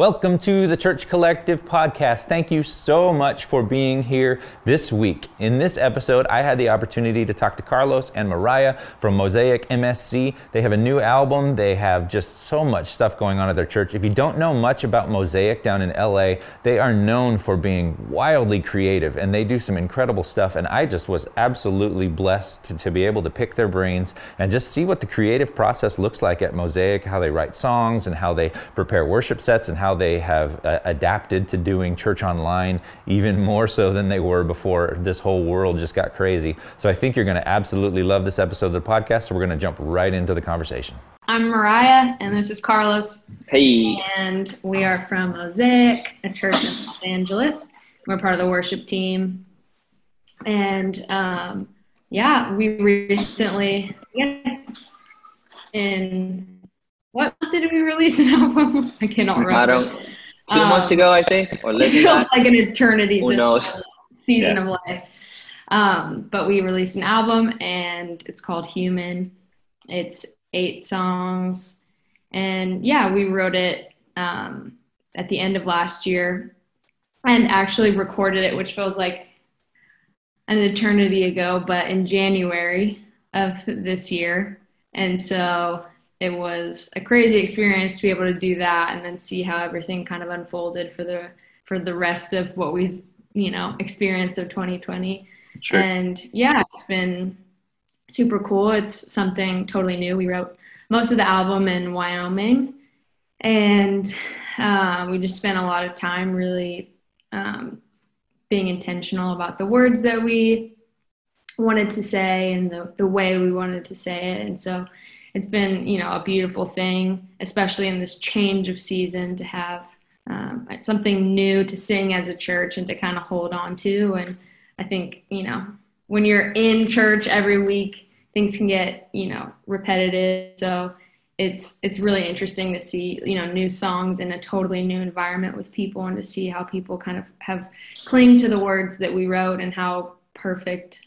Welcome to the Church Collective podcast. Thank you so much for being here this week. In this episode, I had the opportunity to talk to Carlos and Mariah from Mosaic MSC. They have a new album, they have just so much stuff going on at their church. If you don't know much about Mosaic down in LA, they are known for being wildly creative and they do some incredible stuff. And I just was absolutely blessed to, to be able to pick their brains and just see what the creative process looks like at Mosaic, how they write songs and how they prepare worship sets and how how they have uh, adapted to doing church online even more so than they were before this whole world just got crazy. So I think you're going to absolutely love this episode of the podcast. So we're going to jump right into the conversation. I'm Mariah, and this is Carlos. Hey. And we are from Mosaic, a church in Los Angeles. We're part of the worship team. And um, yeah, we recently, yes, in what did we release an album? I cannot remember. I don't. Two um, months ago, I think, or less. It feels like an eternity. Who knows? Season yeah. of life. Um, but we released an album, and it's called Human. It's eight songs, and yeah, we wrote it um, at the end of last year, and actually recorded it, which feels like an eternity ago, but in January of this year. And so it was a crazy experience to be able to do that and then see how everything kind of unfolded for the for the rest of what we've you know experienced of 2020 sure. and yeah it's been super cool. It's something totally new. We wrote most of the album in wyoming. And uh, we just spent a lot of time really um, being intentional about the words that we wanted to say and the, the way we wanted to say it. And so it's been you know a beautiful thing, especially in this change of season to have um, something new to sing as a church and to kind of hold on to. And I think you know when you're in church every week, things can get you know repetitive. So it's it's really interesting to see you know new songs in a totally new environment with people and to see how people kind of have clinged to the words that we wrote and how perfect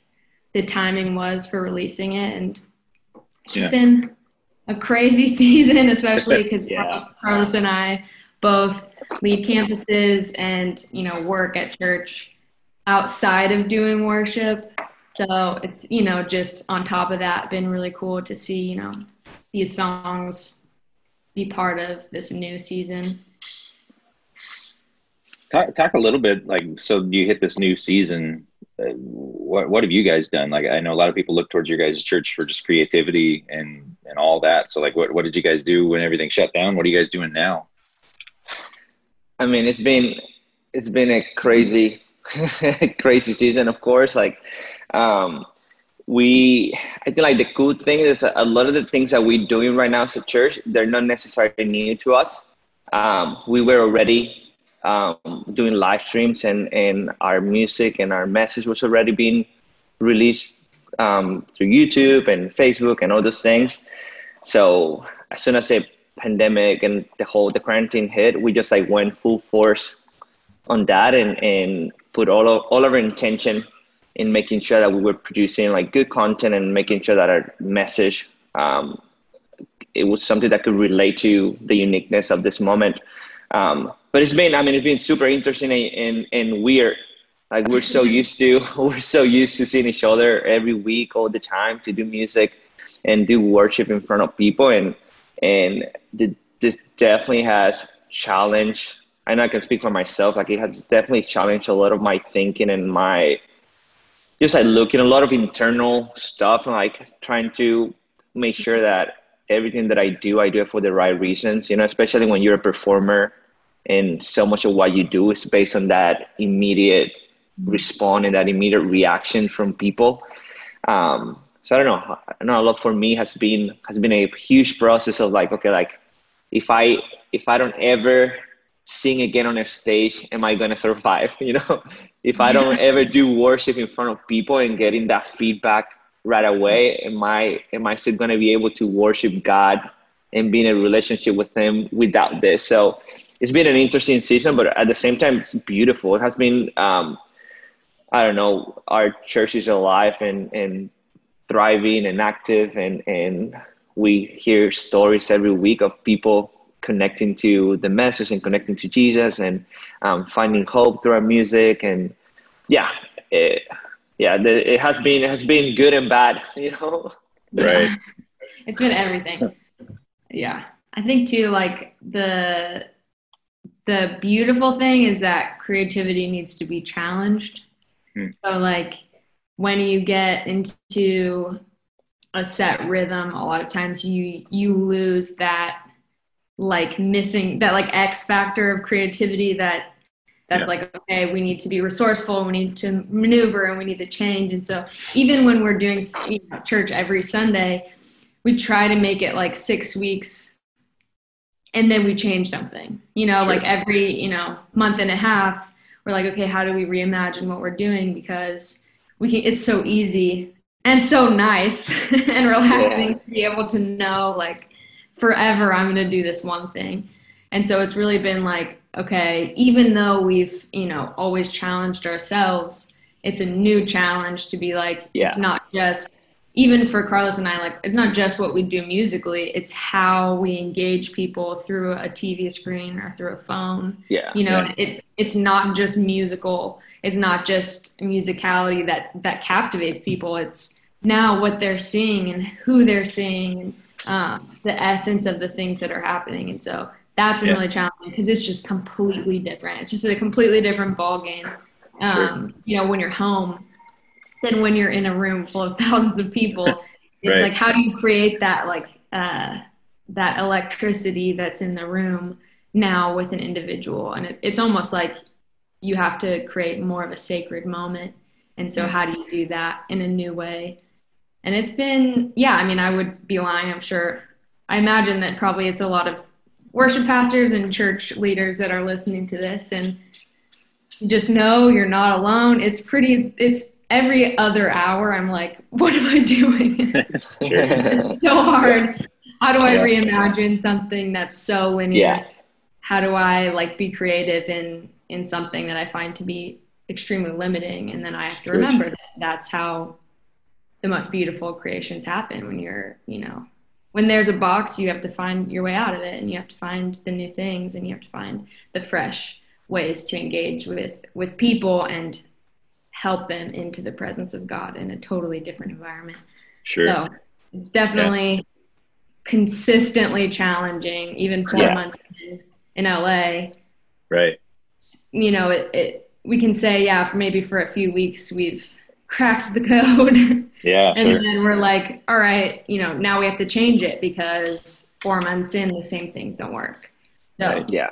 the timing was for releasing it and it's just yeah. been a crazy season, especially because yeah. Carlos and I both lead campuses and you know work at church outside of doing worship. So it's you know just on top of that, been really cool to see you know these songs be part of this new season. Talk, talk a little bit like so you hit this new season what what have you guys done? Like I know a lot of people look towards your guys' church for just creativity and and all that. So like what what did you guys do when everything shut down? What are you guys doing now? I mean, it's been it's been a crazy crazy season, of course. Like um we I think like the cool thing is a lot of the things that we're doing right now as a church, they're not necessarily new to us. Um, we were already um, doing live streams and, and our music and our message was already being released um, through YouTube and Facebook and all those things. So as soon as the pandemic and the whole the quarantine hit, we just like went full force on that and, and put all of all of our intention in making sure that we were producing like good content and making sure that our message um, it was something that could relate to the uniqueness of this moment. Um, but it's been, I mean, it's been super interesting and, and weird. Like we're so used to, we're so used to seeing each other every week, all the time to do music and do worship in front of people. And, and the, this definitely has challenged, I know I can speak for myself. Like it has definitely challenged a lot of my thinking and my, just like looking a lot of internal stuff and like trying to make sure that everything that I do, I do it for the right reasons, you know, especially when you're a performer and so much of what you do is based on that immediate response and that immediate reaction from people. Um, so i don't know. I know a lot for me has been has been a huge process of like okay like if i if i don't ever sing again on a stage am i going to survive? You know if i don't ever do worship in front of people and getting that feedback right away am i am i still going to be able to worship god and be in a relationship with him without this? So it's been an interesting season, but at the same time, it's beautiful. It has been, um, I don't know, our church is alive and, and thriving and active, and, and we hear stories every week of people connecting to the message and connecting to Jesus and um, finding hope through our music and yeah, it, yeah, the, it has been it has been good and bad, you know. Right. it's been everything. Yeah, I think too. Like the the beautiful thing is that creativity needs to be challenged. Hmm. So like when you get into a set rhythm, a lot of times you you lose that like missing that like X factor of creativity that that's yeah. like okay we need to be resourceful we need to maneuver and we need to change and so even when we're doing you know, church every sunday we try to make it like six weeks and then we change something you know sure. like every you know month and a half we're like okay how do we reimagine what we're doing because we can it's so easy and so nice and relaxing yeah. to be able to know like forever i'm going to do this one thing and so it's really been like okay, even though we've, you know, always challenged ourselves, it's a new challenge to be like, yeah. it's not just, even for Carlos and I, like, it's not just what we do musically, it's how we engage people through a TV screen or through a phone. Yeah. You know, yeah. it, it's not just musical, it's not just musicality that, that captivates people. It's now what they're seeing and who they're seeing and um, the essence of the things that are happening. And so that's been yeah. really challenging because it's just completely different. It's just a completely different ball game. Um, sure. You know, when you're home than when you're in a room full of thousands of people. It's right. like how do you create that like uh, that electricity that's in the room now with an individual, and it, it's almost like you have to create more of a sacred moment. And so, how do you do that in a new way? And it's been, yeah. I mean, I would be lying. I'm sure. I imagine that probably it's a lot of worship pastors and church leaders that are listening to this and just know you're not alone. It's pretty, it's every other hour. I'm like, what am I doing? it's so hard. How do I reimagine something that's so linear? Yeah. How do I like be creative in, in something that I find to be extremely limiting? And then I have to remember that that's how the most beautiful creations happen when you're, you know, when there's a box, you have to find your way out of it, and you have to find the new things, and you have to find the fresh ways to engage with with people and help them into the presence of God in a totally different environment. Sure. So it's definitely yeah. consistently challenging, even four yeah. months in, in LA. Right. You know, it, it we can say, yeah, for maybe for a few weeks we've cracked the code. Yeah. and sure. then we're like, all right, you know, now we have to change it because four months in, the same things don't work. So, right. yeah.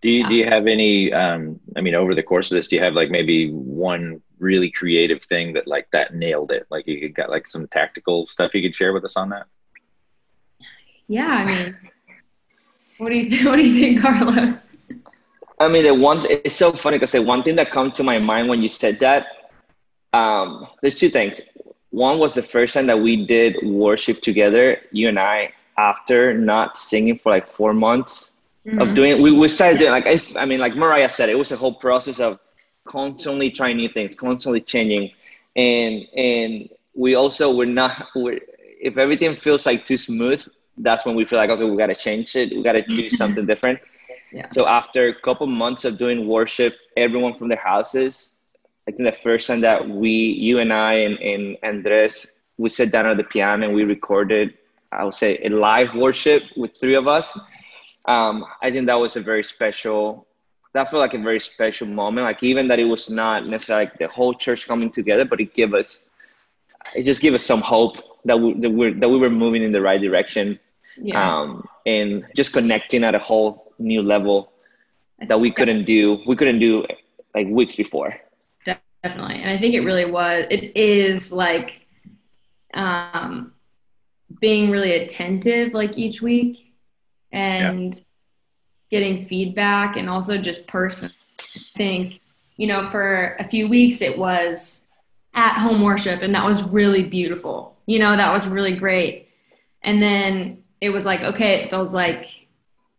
Do you, yeah. do you have any, um, I mean, over the course of this, do you have like maybe one really creative thing that like that nailed it? Like you got like some tactical stuff you could share with us on that? Yeah. I mean, what do you, what do you think, Carlos? I mean, the one, it's so funny because the one thing that come to my mind when you said that um, there's two things. One was the first time that we did worship together, you and I, after not singing for like four months mm-hmm. of doing. We we started doing like I, I mean, like Mariah said, it was a whole process of constantly trying new things, constantly changing, and and we also we're not. We're, if everything feels like too smooth, that's when we feel like okay, we got to change it. We got to do something different. Yeah. So after a couple months of doing worship, everyone from their houses I think the first time that we, you and I and, and Andres, we sat down at the piano and we recorded, I would say, a live worship with three of us. Um, I think that was a very special, that felt like a very special moment. Like even that it was not necessarily like the whole church coming together, but it gave us, it just gave us some hope that we, that, we that we were moving in the right direction. Yeah. Um, and just connecting at a whole new level that we couldn't do, we couldn't do like weeks before definitely and i think it really was it is like um being really attentive like each week and yeah. getting feedback and also just person i think you know for a few weeks it was at home worship and that was really beautiful you know that was really great and then it was like okay it feels like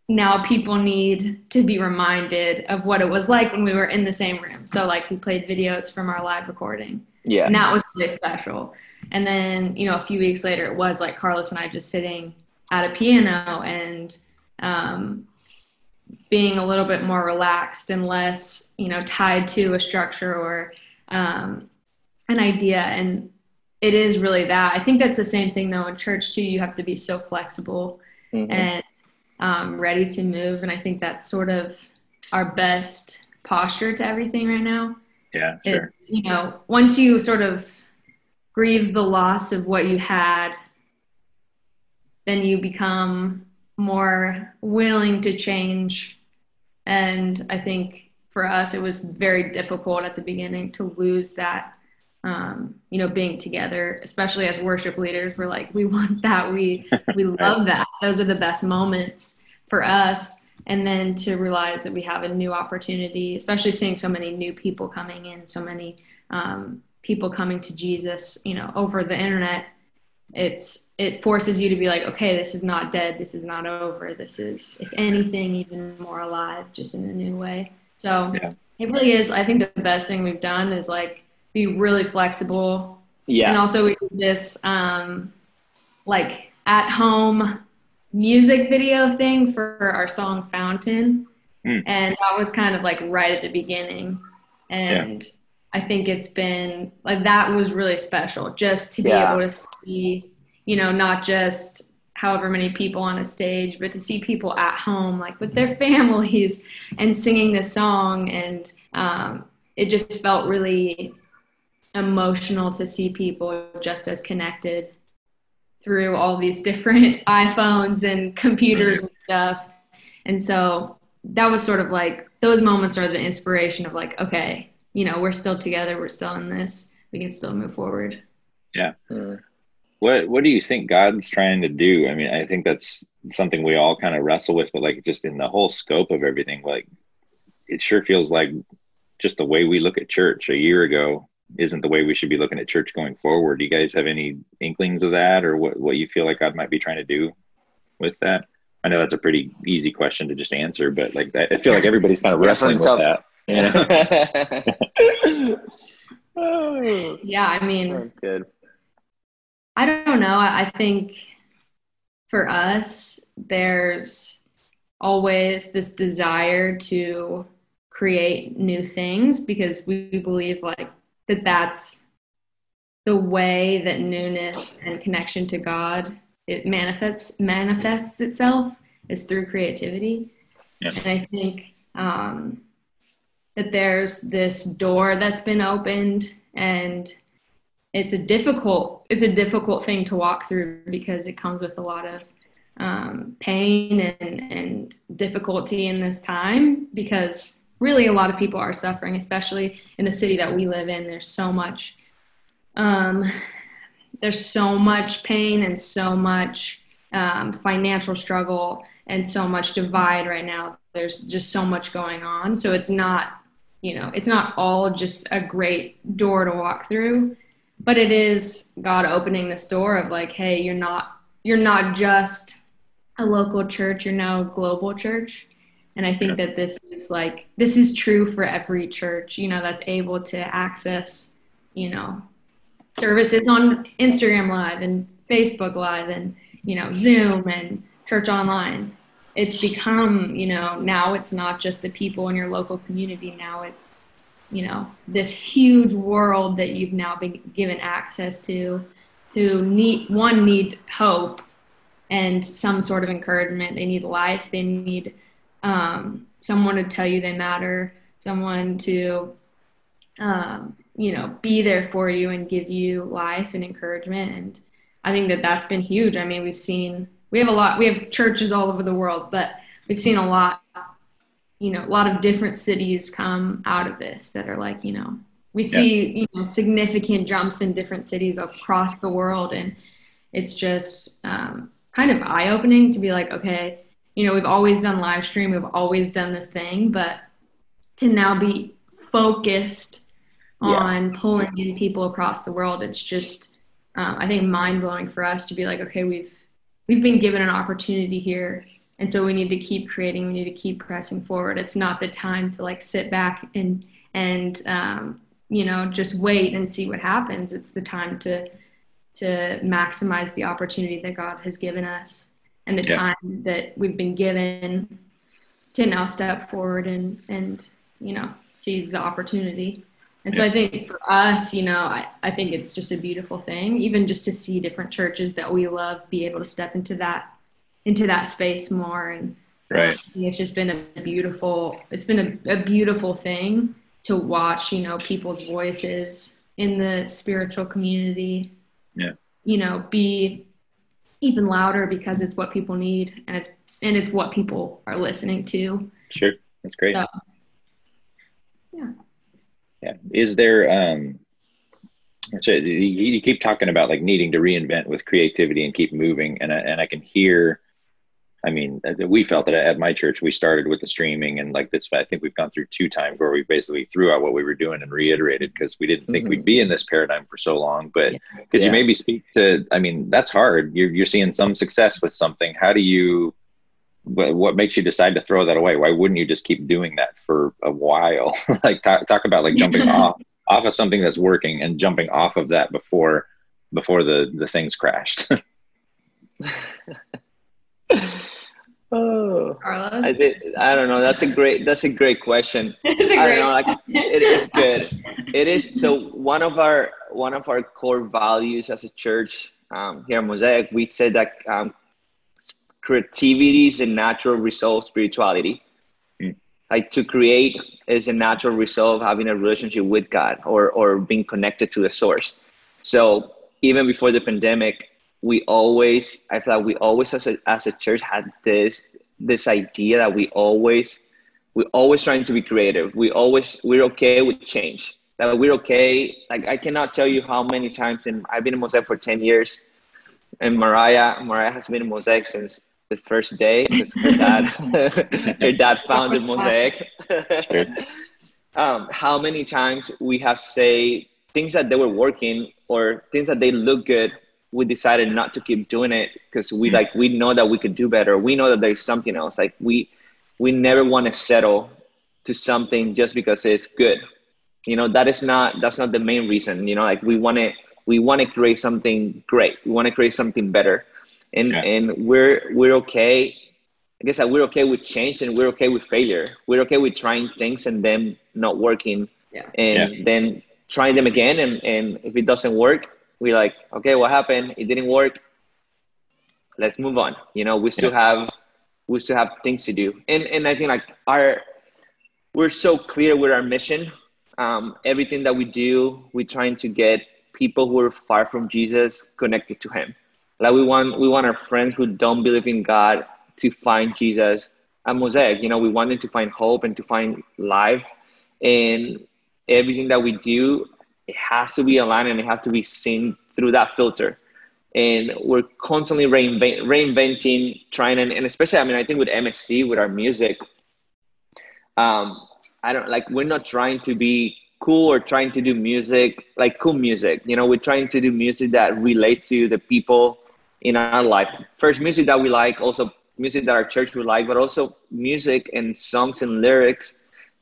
now people need to be reminded of what it was like when we were in the same room. So like we played videos from our live recording. Yeah. And that was really special. And then, you know, a few weeks later it was like Carlos and I just sitting at a piano and um, being a little bit more relaxed and less, you know, tied to a structure or um, an idea. And it is really that. I think that's the same thing though in church too. You have to be so flexible mm-hmm. and um, ready to move. And I think that's sort of our best posture to everything right now. Yeah, sure. It's, you know, once you sort of grieve the loss of what you had, then you become more willing to change. And I think for us, it was very difficult at the beginning to lose that um, you know, being together, especially as worship leaders, we're like, we want that. We we love that. Those are the best moments for us. And then to realize that we have a new opportunity, especially seeing so many new people coming in, so many um, people coming to Jesus, you know, over the internet. It's it forces you to be like, okay, this is not dead. This is not over. This is, if anything, even more alive, just in a new way. So yeah. it really is. I think the best thing we've done is like be really flexible. Yeah. And also we did this um, like at home music video thing for our song Fountain. Mm. And that was kind of like right at the beginning. And yeah. I think it's been like that was really special just to be yeah. able to see, you know, not just however many people on a stage, but to see people at home, like with their families and singing this song. And um, it just felt really emotional to see people just as connected through all these different iPhones and computers and stuff. And so that was sort of like those moments are the inspiration of like, okay, you know, we're still together, we're still in this, we can still move forward. Yeah. Mm. What what do you think God's trying to do? I mean, I think that's something we all kind of wrestle with, but like just in the whole scope of everything, like it sure feels like just the way we look at church a year ago isn't the way we should be looking at church going forward. Do you guys have any inklings of that or what, what you feel like God might be trying to do with that? I know that's a pretty easy question to just answer, but like I feel like everybody's kind of wrestling with that. Yeah. yeah, I mean, that's good. I don't know. I think for us, there's always this desire to create new things because we believe like that that's the way that newness and connection to God it manifests manifests itself is through creativity. Yep. And I think um, that there's this door that's been opened and it's a difficult it's a difficult thing to walk through because it comes with a lot of um, pain and, and difficulty in this time because really a lot of people are suffering, especially in the city that we live in. There's so much, um, there's so much pain and so much um, financial struggle and so much divide right now. There's just so much going on. So it's not, you know, it's not all just a great door to walk through, but it is God opening this door of like, hey, you're not, you're not just a local church, you're now a global church and I think that this is like, this is true for every church, you know, that's able to access, you know, services on Instagram Live and Facebook Live and, you know, Zoom and church online. It's become, you know, now it's not just the people in your local community. Now it's, you know, this huge world that you've now been given access to who need, one, need hope and some sort of encouragement. They need life. They need, um, someone to tell you they matter, someone to, um, you know, be there for you and give you life and encouragement. And I think that that's been huge. I mean, we've seen, we have a lot, we have churches all over the world, but we've seen a lot, you know, a lot of different cities come out of this that are like, you know, we see, yeah. you know, significant jumps in different cities across the world. And it's just um, kind of eye opening to be like, okay, you know, we've always done live stream, we've always done this thing, but to now be focused yeah. on pulling in people across the world, it's just, um, I think, mind blowing for us to be like, okay, we've we've been given an opportunity here, and so we need to keep creating. We need to keep pressing forward. It's not the time to like sit back and and um, you know just wait and see what happens. It's the time to to maximize the opportunity that God has given us and the yeah. time that we've been given to now step forward and and you know seize the opportunity. And so I think for us, you know, I, I think it's just a beautiful thing, even just to see different churches that we love be able to step into that into that space more. And right. it's just been a beautiful it's been a, a beautiful thing to watch, you know, people's voices in the spiritual community. Yeah. You know, be even louder because it's what people need and it's and it's what people are listening to. Sure. That's great. So, yeah. Yeah. Is there um so you keep talking about like needing to reinvent with creativity and keep moving and I, and I can hear I mean, uh, we felt that at my church, we started with the streaming, and like this, I think we've gone through two times where we basically threw out what we were doing and reiterated because we didn't think mm-hmm. we'd be in this paradigm for so long. But yeah. could yeah. you maybe speak to? I mean, that's hard. You're you're seeing some success with something. How do you? What makes you decide to throw that away? Why wouldn't you just keep doing that for a while? like talk, talk about like jumping off off of something that's working and jumping off of that before before the the things crashed. Oh, Carlos. I did. I don't know. That's a great. That's a great question. It's a great. I don't know. Like, it is good. It is. So one of our one of our core values as a church um, here at Mosaic, we said that um, creativity is a natural result of spirituality. Mm. Like to create is a natural result of having a relationship with God or or being connected to the source. So even before the pandemic, we always i feel like we always as a, as a church had this this idea that we always we're always trying to be creative we always we're okay with change that we're okay like i cannot tell you how many times and i've been in mosaic for 10 years and mariah mariah has been in mosaic since the first day because her dad her dad founded mosaic. Um, how many times we have say things that they were working or things that they look good we decided not to keep doing it because we like we know that we could do better. We know that there's something else. Like we we never want to settle to something just because it's good. You know that is not that's not the main reason you know like we want to we want to create something great. We want to create something better and yeah. and we're we're okay i guess that we're okay with change and we're okay with failure we're okay with trying things and them not working yeah. and yeah. then trying them again and and if it doesn't work we like, okay, what happened? It didn't work. Let's move on. You know, we still yeah. have we still have things to do. And and I think like our we're so clear with our mission. Um, everything that we do, we're trying to get people who are far from Jesus connected to him. Like we want we want our friends who don't believe in God to find Jesus at Mosaic. You know, we want them to find hope and to find life. And everything that we do it has to be aligned and it has to be seen through that filter and we're constantly reinvent, reinventing trying and, and especially i mean i think with msc with our music um i don't like we're not trying to be cool or trying to do music like cool music you know we're trying to do music that relates to the people in our life first music that we like also music that our church would like but also music and songs and lyrics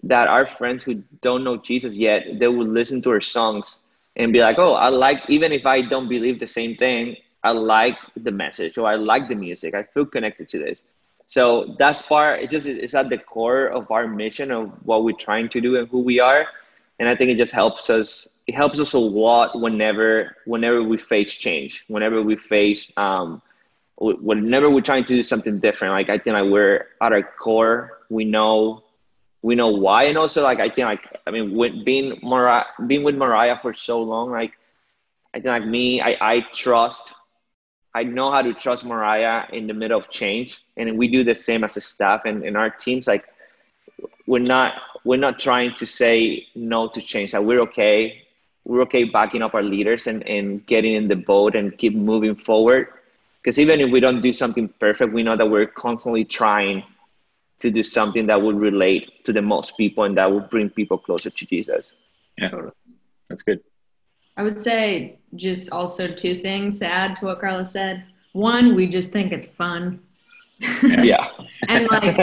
that our friends who don't know Jesus yet, they will listen to our songs and be like, oh, I like, even if I don't believe the same thing, I like the message or I like the music. I feel connected to this. So that's part, it just it's at the core of our mission of what we're trying to do and who we are. And I think it just helps us, it helps us a lot whenever, whenever we face change, whenever we face, um, whenever we're trying to do something different. Like I think like we're at our core, we know we know why. And also like i think like i mean with being mariah being with mariah for so long like i think like me i i trust i know how to trust mariah in the middle of change. And we do the same as a staff and in our teams. Like we're not we're not trying to say no to change. That like we're okay we're okay backing up our leaders and, and getting in the boat and keep moving forward because even if we don't do something perfect we know that we're constantly trying to do something that would relate to the most people and that would bring people closer to Jesus. Yeah, that's good. I would say just also two things to add to what Carlos said. One, we just think it's fun. Yeah. and like,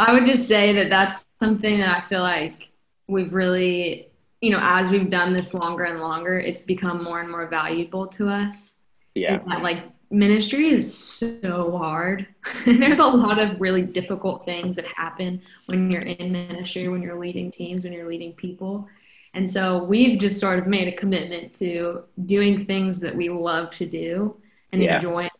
I would just say that that's something that I feel like we've really, you know, as we've done this longer and longer, it's become more and more valuable to us. Yeah. That, like ministry is so hard. There's a lot of really difficult things that happen when you're in ministry, when you're leading teams, when you're leading people. And so we've just sort of made a commitment to doing things that we love to do and yeah. enjoying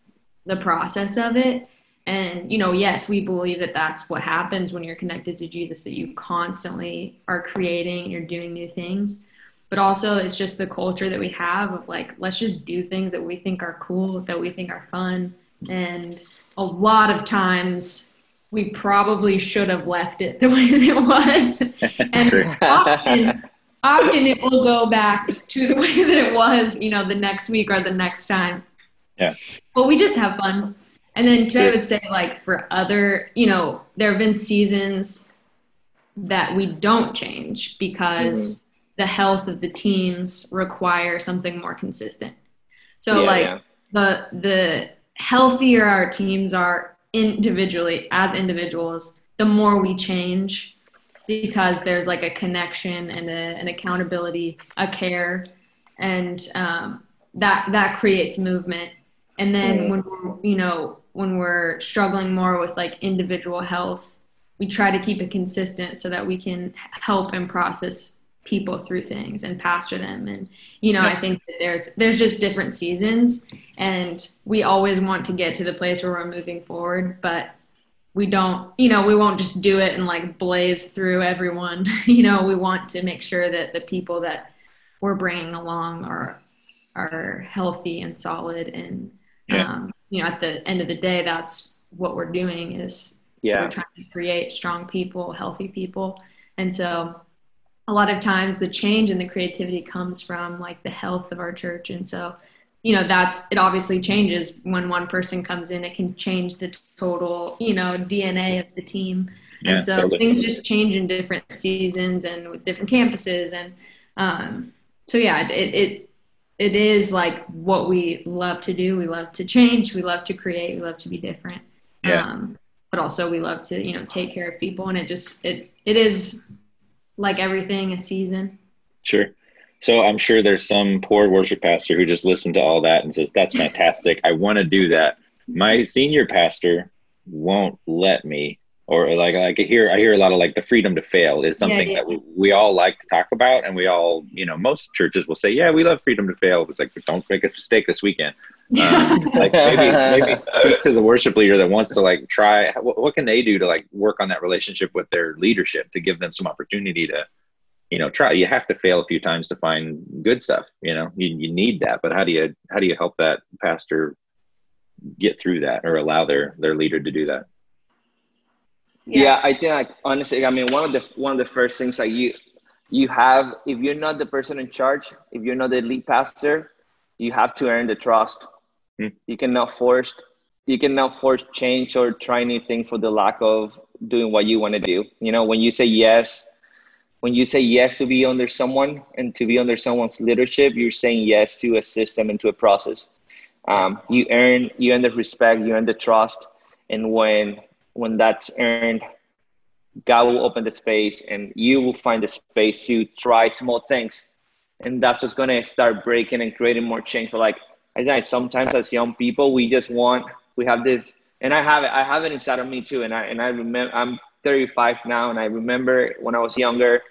the process of it. And, you know, yes, we believe that that's what happens when you're connected to Jesus, that you constantly are creating you're doing new things. But also, it's just the culture that we have of like, let's just do things that we think are cool, that we think are fun. And a lot of times, we probably should have left it the way that it was. and often, often it will go back to the way that it was, you know, the next week or the next time. Yeah. But we just have fun. And then too, I would say like for other, you know, there have been seasons that we don't change because mm-hmm. the health of the teams require something more consistent. So yeah, like yeah. the the healthier our teams are individually as individuals, the more we change because there's like a connection and a, an accountability, a care, and um, that that creates movement. And then mm. when we're, you know when we're struggling more with like individual health, we try to keep it consistent so that we can help and process people through things and pastor them and you know yeah. i think that there's there's just different seasons and we always want to get to the place where we're moving forward but we don't you know we won't just do it and like blaze through everyone you know we want to make sure that the people that we're bringing along are are healthy and solid and yeah. um, you know at the end of the day that's what we're doing is yeah. we're trying to create strong people healthy people. And so a lot of times the change and the creativity comes from like the health of our church. And so you know that's it obviously changes when one person comes in. It can change the total you know dna of the team. Yeah, and so totally. things just change in different seasons and with different campuses. And um, so yeah it, it it is like what we love to do. We love to change. We love to create. We love to be different. Yeah. Um, but also we love to you know take care of people. And it just it it is like everything a season. Sure. So I'm sure there's some poor worship pastor who just listened to all that and says, "That's fantastic. I want to do that." My senior pastor won't let me, or like like I hear I hear a lot of like the freedom to fail is something yeah, that we, we all like to talk about, and we all you know most churches will say, "Yeah, we love freedom to fail." It's like don't make a mistake this weekend. Um, like maybe maybe speak to the worship leader that wants to like try. What, what can they do to like work on that relationship with their leadership to give them some opportunity to you know try you have to fail a few times to find good stuff you know you, you need that but how do you how do you help that pastor get through that or allow their their leader to do that yeah, yeah i think like honestly i mean one of the one of the first things that you you have if you're not the person in charge if you're not the lead pastor you have to earn the trust hmm. you cannot force you cannot force change or try anything for the lack of doing what you want to do you know when you say yes when you say yes to be under someone and to be under someone's leadership, you're saying yes to a system and to a process. Um, you earn you earn the respect, you earn the trust, and when when that's earned, God will open the space, and you will find the space to try small things, and that's what's gonna start breaking and creating more change. For like I think sometimes as young people, we just want we have this, and I have it. I have it inside of me too, and I and I remember I'm 35 now, and I remember when I was younger,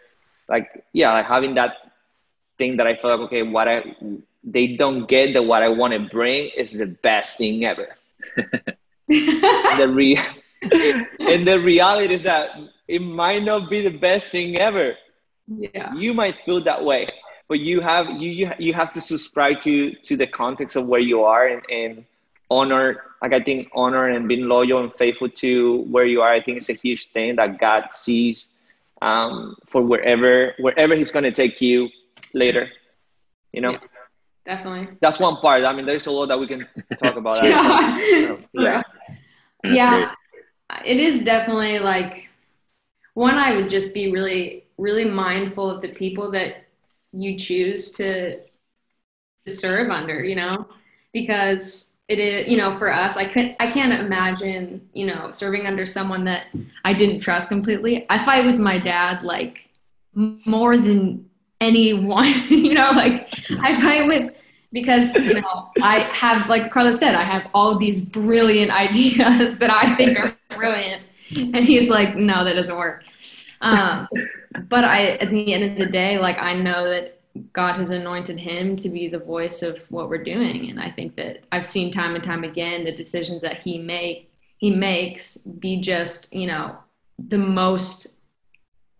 like yeah, like having that thing that I felt like okay, what I they don't get that what I want to bring is the best thing ever. the re- and the reality is that it might not be the best thing ever. Yeah, you might feel that way, but you have you you, you have to subscribe to to the context of where you are and, and honor like i think honor and being loyal and faithful to where you are i think it's a huge thing that god sees um, for wherever wherever he's going to take you later you know? Yeah, definitely. That's one part. I mean there's a lot that we can talk about. Yeah. yeah. Yeah it is definitely like one i would just be really really mindful of the people that you choose to serve under you know? Because it is you know for us i could i can't imagine you know serving under someone that i didn't trust completely. I fight with my dad like more than anyone you know? Like i fight with because you know I have, like Carlos said, I have all these brilliant ideas that I think are brilliant, and he's like, no, that doesn't work. Um, but I, at the end of the day, like I know that God has anointed him to be the voice of what we're doing, and I think that I've seen time and time again the decisions that he make he makes be just you know the most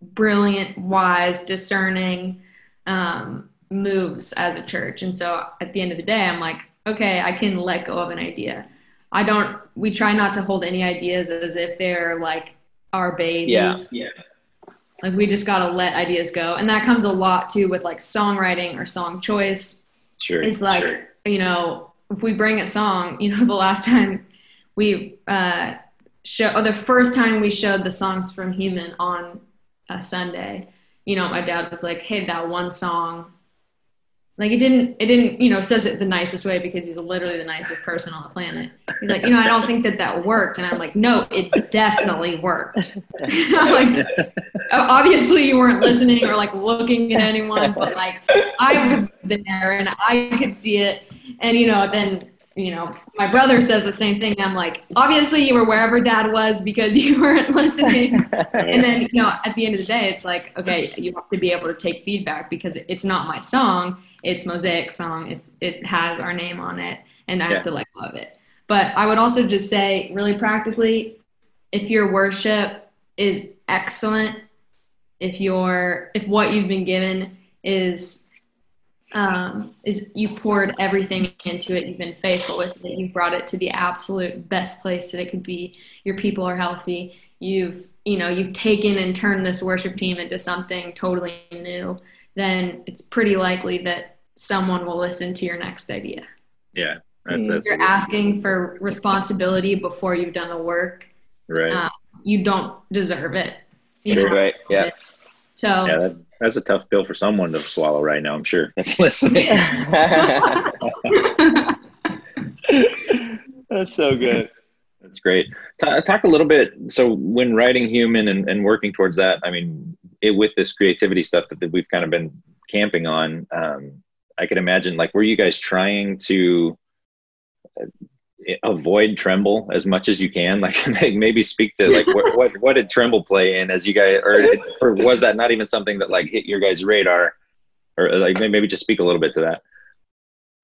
brilliant, wise, discerning um, moves as a church. And so at the end of the day, I'm like, okay, I can let go of an idea. I don't. We try not to hold any ideas as if they're like our babies. Yeah. Yeah. Like we just gotta let ideas go, and that comes a lot too with like songwriting or song choice. Sure. It's like sure. you know, if we bring a song, you know, the last time we uh, show, or the first time we showed the songs from Human on a Sunday, you know, my dad was like, "Hey, that one song." Like it didn't, it didn't, you know, says it the nicest way because he's literally the nicest person on the planet. He's like, you know, I don't think that that worked, and I'm like, no, it definitely worked. like, obviously you weren't listening or like looking at anyone, but like I was there and I could see it, and you know, then you know, my brother says the same thing. I'm like, obviously you were wherever dad was because you weren't listening. and then, you know, at the end of the day, it's like, okay, you have to be able to take feedback because it's not my song. It's Mosaic song. It's, it has our name on it and I yeah. have to like of it. But I would also just say really practically, if your worship is excellent, if your, if what you've been given is um, is you've poured everything into it. You've been faithful with it. You've brought it to the absolute best place that it could be. Your people are healthy. You've you know you've taken and turned this worship team into something totally new. Then it's pretty likely that someone will listen to your next idea. Yeah, that's, that's you're asking for responsibility before you've done the work. Right. Um, you don't deserve it. You right. Yeah. It. So yeah, that, that's a tough pill for someone to swallow right now. I'm sure that's listening. that's so good. That's great. Talk a little bit. So, when writing human and, and working towards that, I mean, it, with this creativity stuff that, that we've kind of been camping on, um, I could imagine, like, were you guys trying to avoid tremble as much as you can like maybe speak to like what, what, what did tremble play in as you guys or, or was that not even something that like hit your guys radar or like maybe just speak a little bit to that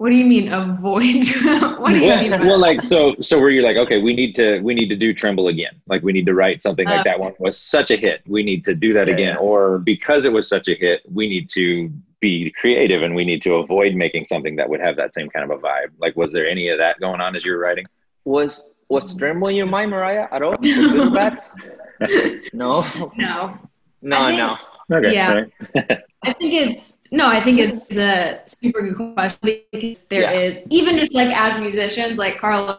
what do you mean avoid what do you well, mean well like so so where you're like okay we need to we need to do tremble again like we need to write something like that one was such a hit we need to do that yeah, again yeah. or because it was such a hit we need to be creative and we need to avoid making something that would have that same kind of a vibe. Like, was there any of that going on as you were writing? Was was Tremble in your mind, Mariah, at all? no. No. No, think, no. Okay. Yeah. I think it's no, I think it's a super good question because there yeah. is even just like as musicians, like Carlos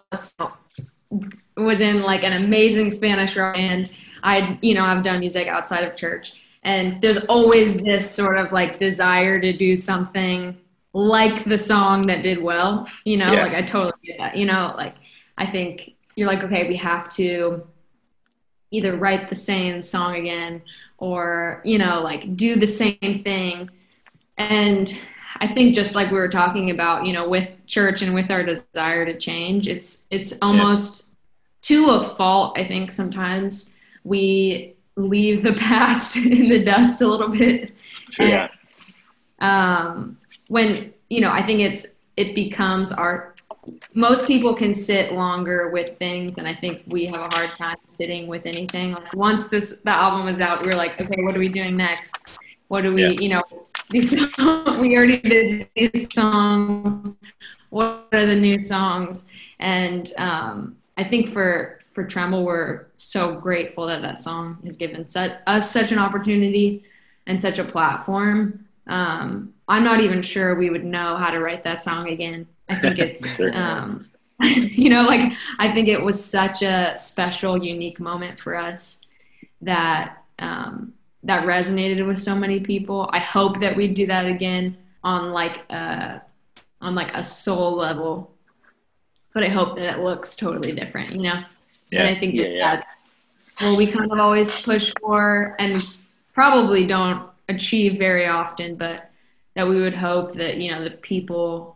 was in like an amazing Spanish rock band. I, you know, I've done music outside of church and there's always this sort of like desire to do something like the song that did well you know yeah. like i totally get that you know like i think you're like okay we have to either write the same song again or you know like do the same thing and i think just like we were talking about you know with church and with our desire to change it's it's almost yeah. to a fault i think sometimes we leave the past in the dust a little bit. Yeah. um, when you know, I think it's it becomes our. Most people can sit longer with things, and I think we have a hard time sitting with anything. Like once this the album was out, we were like, okay, what are we doing next? What do we, yeah. you know, these we already did these songs. What are the new songs? And um, I think for for Tremble, we're so grateful that that song has given such, us such an opportunity and such a platform. Um, I'm not even sure we would know how to write that song again. I think it's, um, you know, like I think it was such a special, unique moment for us that um, that resonated with so many people. I hope that we do that again on like a, on like a soul level, but I hope that it looks totally different. You know. Yeah. And I think that yeah, that's what we kind of always push for and probably don't achieve very often, but that we would hope that, you know, the people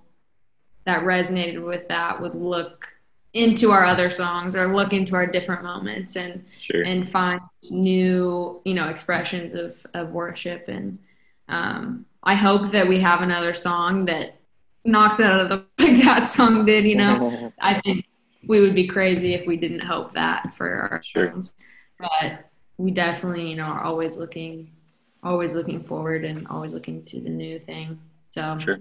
that resonated with that would look into our other songs or look into our different moments and sure. and find new you know expressions of of worship. And um, I hope that we have another song that knocks it out of the like that song did you know? I think we would be crazy if we didn't hope that for our sure. songs. But we definitely you know are always looking always looking forward and always looking to the new thing. So sure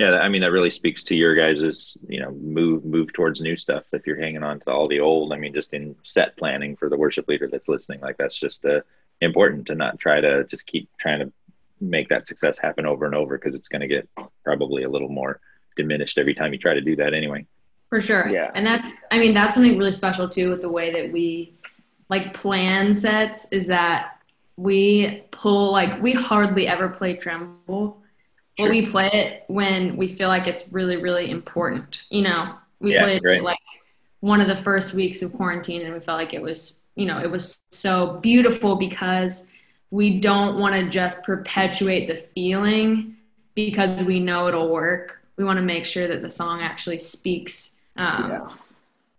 yeah, I mean that really speaks to your guys's, you know, move move towards new stuff. If you're hanging on to all the old, I mean, just in set planning for the worship leader that's listening, like that's just uh, important to not try to just keep trying to make that success happen over and over because it's going to get probably a little more diminished every time you try to do that anyway. For sure. Yeah. And that's, I mean, that's something really special too with the way that we like plan sets is that we pull like we hardly ever play tremble Sure. We play it when we feel like it's really, really important. You know, we yeah, played like one of the first weeks of quarantine, and we felt like it was, you know, it was so beautiful because we don't want to just perpetuate the feeling because we know it'll work. We want to make sure that the song actually speaks um, yeah.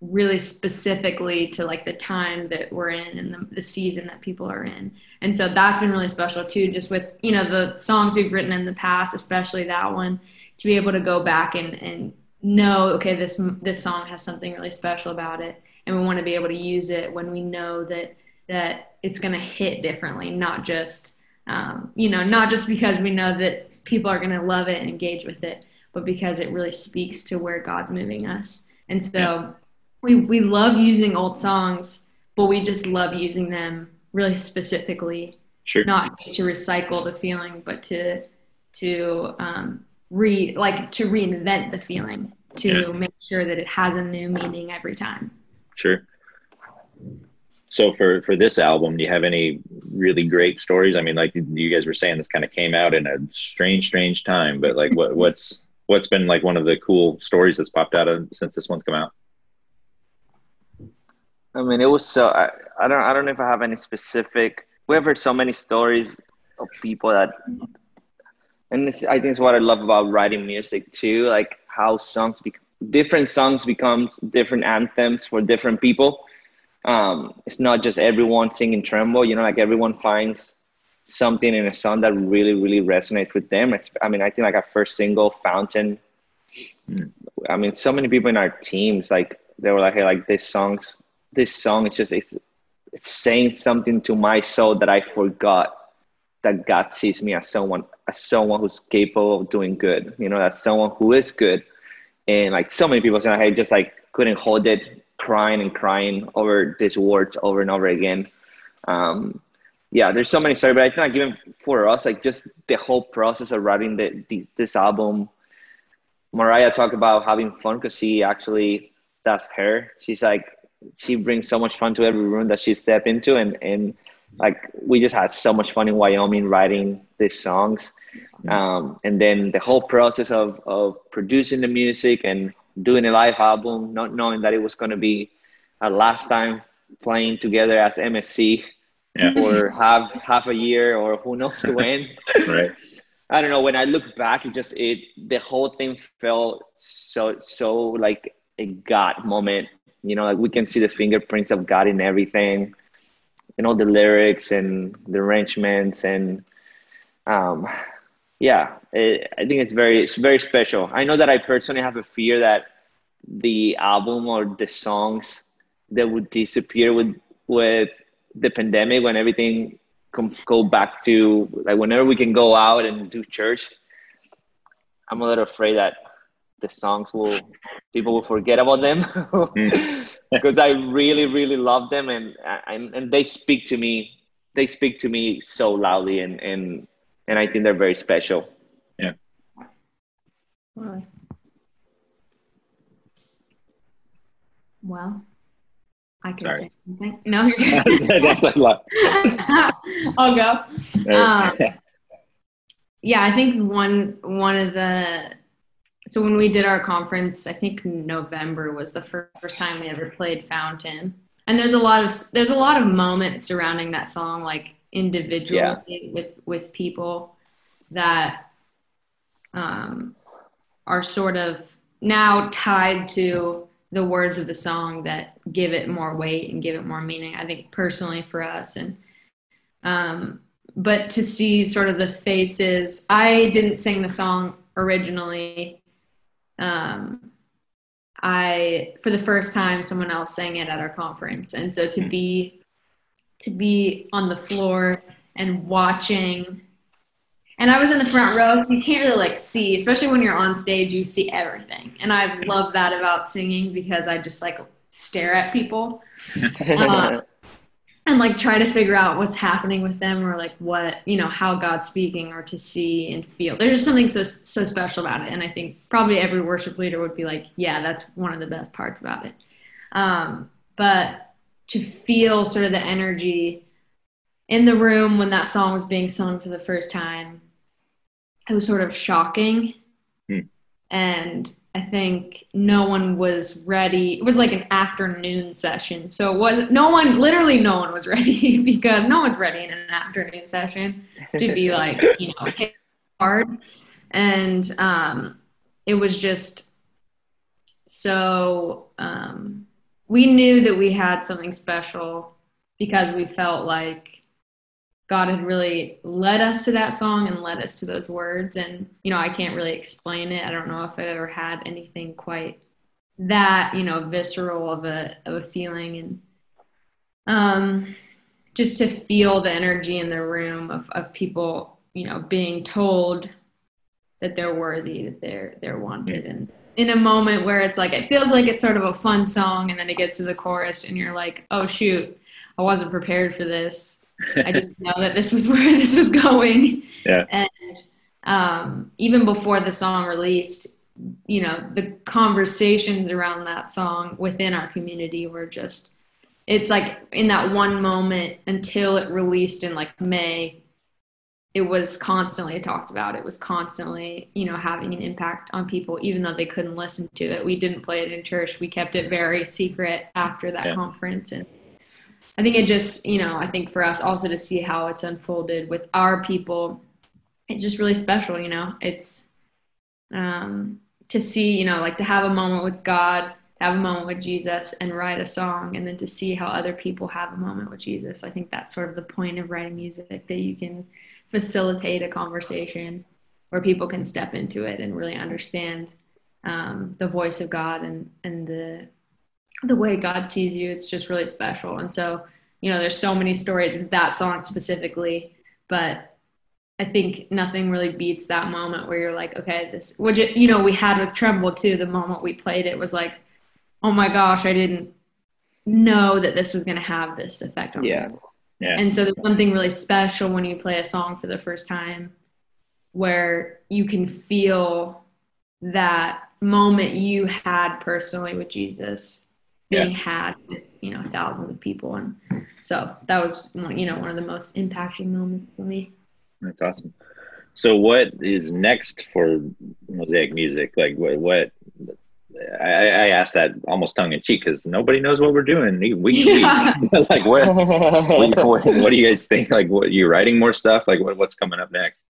Really specifically to like the time that we're in and the, the season that people are in. And so that's been really special too just with you know the songs we've written in the past especially that one to be able to go back and and know okay this this song has something really special about it and we want to be able to use it when we know that that it's going to hit differently not just um, you know not just because we know that people are going to love it and engage with it but because it really speaks to where god's moving us. And so we we love using old songs but we just love using them really specifically, sure. not just to recycle the feeling, but to to um, re like to reinvent the feeling to yeah. make sure that it has a new meaning every time. Sure. So for for this album, do you have any really great stories? I mean, like you guys were saying, this kind of came out in a strange, strange time. But like, what what's what's been like one of the cool stories that's popped out of since this one's come out? I mean, it was so. I, I don't. I don't know if I have any specific. We have heard so many stories of people that, and this, I think it's what I love about writing music too. Like how songs, be, different songs becomes different anthems for different people. Um, it's not just everyone singing Tremble. You know, like everyone finds something in a song that really, really resonates with them. It's. I mean, I think like our first single, Fountain. I mean, so many people in our teams like they were like, "Hey, like this song's this song is just it's, it's saying something to my soul that I forgot that God sees me as someone as someone who's capable of doing good. You know, that's someone who is good. And like so many people saying, I just like couldn't hold it, crying and crying over these words over and over again. Um, yeah, there's so many stories, but I think like even for us, like just the whole process of writing the, the this album. Mariah talked about having fun because she actually that's her. She's like she brings so much fun to every room that she step into and and like we just had so much fun in Wyoming writing these songs. Um, and then the whole process of of producing the music and doing a live album not knowing that it was going to be our last time playing together as MSC yeah. for half half a year or who knows when. Right. I don't know when I look back it just it the whole thing felt so so like a God moment you know, like we can see the fingerprints of God in everything, you know, the lyrics and the arrangements and, um, yeah, it, I think it's very, it's very special. I know that I personally have a fear that the album or the songs that would disappear with with the pandemic when everything com- go back to like whenever we can go out and do church. I'm a little afraid that the songs will people will forget about them because I really really love them and, and and they speak to me they speak to me so loudly and and and I think they're very special. Yeah. Well, I can Sorry. say something. No, you're good. That's a lot. I'll go. Um, yeah, I think one one of the so when we did our conference, I think November was the first time we ever played Fountain. And there's a lot of there's a lot of moments surrounding that song, like individually yeah. with with people that um, are sort of now tied to the words of the song that give it more weight and give it more meaning. I think personally for us and um, but to see sort of the faces. I didn't sing the song originally. Um, I for the first time someone else sang it at our conference, and so to be to be on the floor and watching and I was in the front row, so you can't really like see, especially when you're on stage, you see everything. And I love that about singing because I just like stare at people. Uh, and like try to figure out what's happening with them or like what you know how God's speaking or to see and feel. There's just something so so special about it, and I think probably every worship leader would be like, yeah, that's one of the best parts about it. Um, but to feel sort of the energy in the room when that song was being sung for the first time it was sort of shocking. Hmm. And I think no one was ready. It was like an afternoon session. So it was no one, literally no one was ready because no one's ready in an afternoon session to be like, you know, hit hard. And um, it was just so um, we knew that we had something special because we felt like God had really led us to that song and led us to those words. And, you know, I can't really explain it. I don't know if I've ever had anything quite that, you know, visceral of a, of a feeling. And um, just to feel the energy in the room of, of people, you know, being told that they're worthy, that they're, they're wanted. And in a moment where it's like, it feels like it's sort of a fun song. And then it gets to the chorus and you're like, oh, shoot, I wasn't prepared for this I didn't know that this was where this was going. Yeah. And um, even before the song released, you know, the conversations around that song within our community were just, it's like in that one moment until it released in like May, it was constantly talked about. It was constantly, you know, having an impact on people, even though they couldn't listen to it. We didn't play it in church. We kept it very secret after that yeah. conference. And I think it just, you know, I think for us also to see how it's unfolded with our people, it's just really special, you know. It's um, to see, you know, like to have a moment with God, have a moment with Jesus, and write a song, and then to see how other people have a moment with Jesus. I think that's sort of the point of writing music that you can facilitate a conversation where people can step into it and really understand um, the voice of God and and the the way God sees you, it's just really special. And so, you know, there's so many stories with that song specifically, but I think nothing really beats that moment where you're like, okay, this, which, you know, we had with Tremble too, the moment we played it was like, oh my gosh, I didn't know that this was going to have this effect on yeah. people. Yeah. And so there's something really special when you play a song for the first time where you can feel that moment you had personally with Jesus being yeah. had with you know thousands of people and so that was you know one of the most impacting moments for me that's awesome so what is next for mosaic music like what what I, I asked that almost tongue in cheek because nobody knows what we're doing. We, we yeah. like what, what, what, what, do you guys think? Like, what you writing more stuff? Like, what, what's coming up next?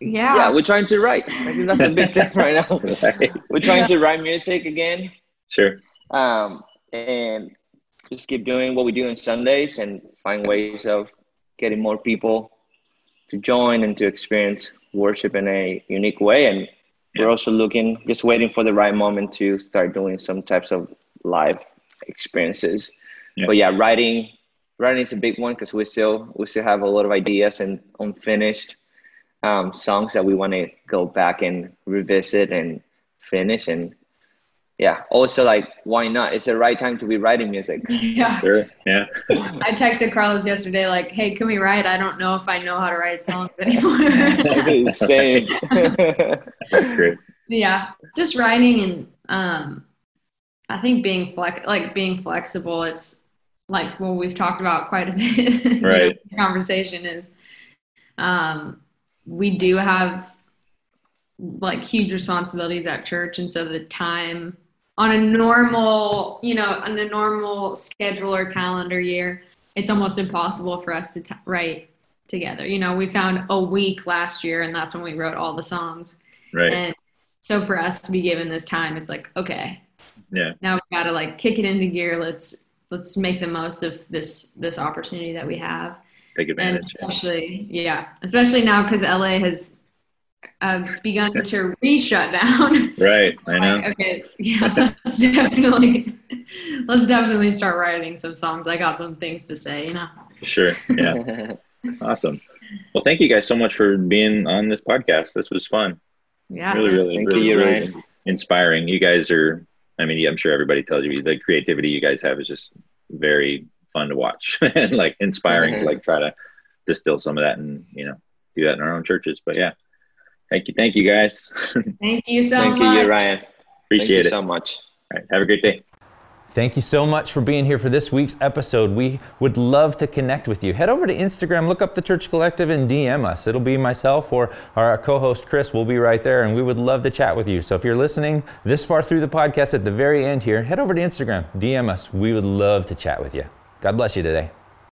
Yeah, yeah, we're trying to write. that's a big thing right now. right. We're trying yeah. to write music again. Sure. Um, and just keep doing what we do on Sundays and find ways of getting more people to join and to experience worship in a unique way. And we're also looking, just waiting for the right moment to start doing some types of live experiences. Yeah. But yeah, writing, writing is a big one because we still we still have a lot of ideas and unfinished um, songs that we want to go back and revisit and finish and yeah also like why not? It's the right time to be writing music. Yeah. Sure yeah. I texted carlos yesterday like hey can we write? I don't know if i know how to write songs anymore. Same. That's great. Yeah just writing and um i think being flex like being flexible it's like well we've talked about quite a bit right. know, conversation is um we do have like huge responsibilities at church and so the time on a normal, you know, on a normal schedule or calendar year, it's almost impossible for us to t- write together. You know, we found a week last year, and that's when we wrote all the songs. Right. And so for us to be given this time, it's like, okay, yeah, now we got to like kick it into gear. Let's let's make the most of this this opportunity that we have. Take advantage. And especially, yeah, especially now because LA has uh, begun to re-shut down. Right, I know. like, okay, yeah, let's definitely let's definitely start writing some songs. I got some things to say, you know. Sure. Yeah. awesome. Well, thank you guys so much for being on this podcast. This was fun. Yeah. Really, really, Thank really, you, really Ryan. inspiring. You guys are. I mean, I'm sure everybody tells you the creativity you guys have is just very fun to watch and like inspiring to like try to distill some of that and you know do that in our own churches. But yeah, thank you, thank you guys. Thank you so Thank much. you, Ryan. Appreciate Thank it. so much. All right, have a great day. Thank you so much for being here for this week's episode. We would love to connect with you. Head over to Instagram, look up the Church Collective, and DM us. It'll be myself or our co host Chris. We'll be right there, and we would love to chat with you. So if you're listening this far through the podcast at the very end here, head over to Instagram, DM us. We would love to chat with you. God bless you today.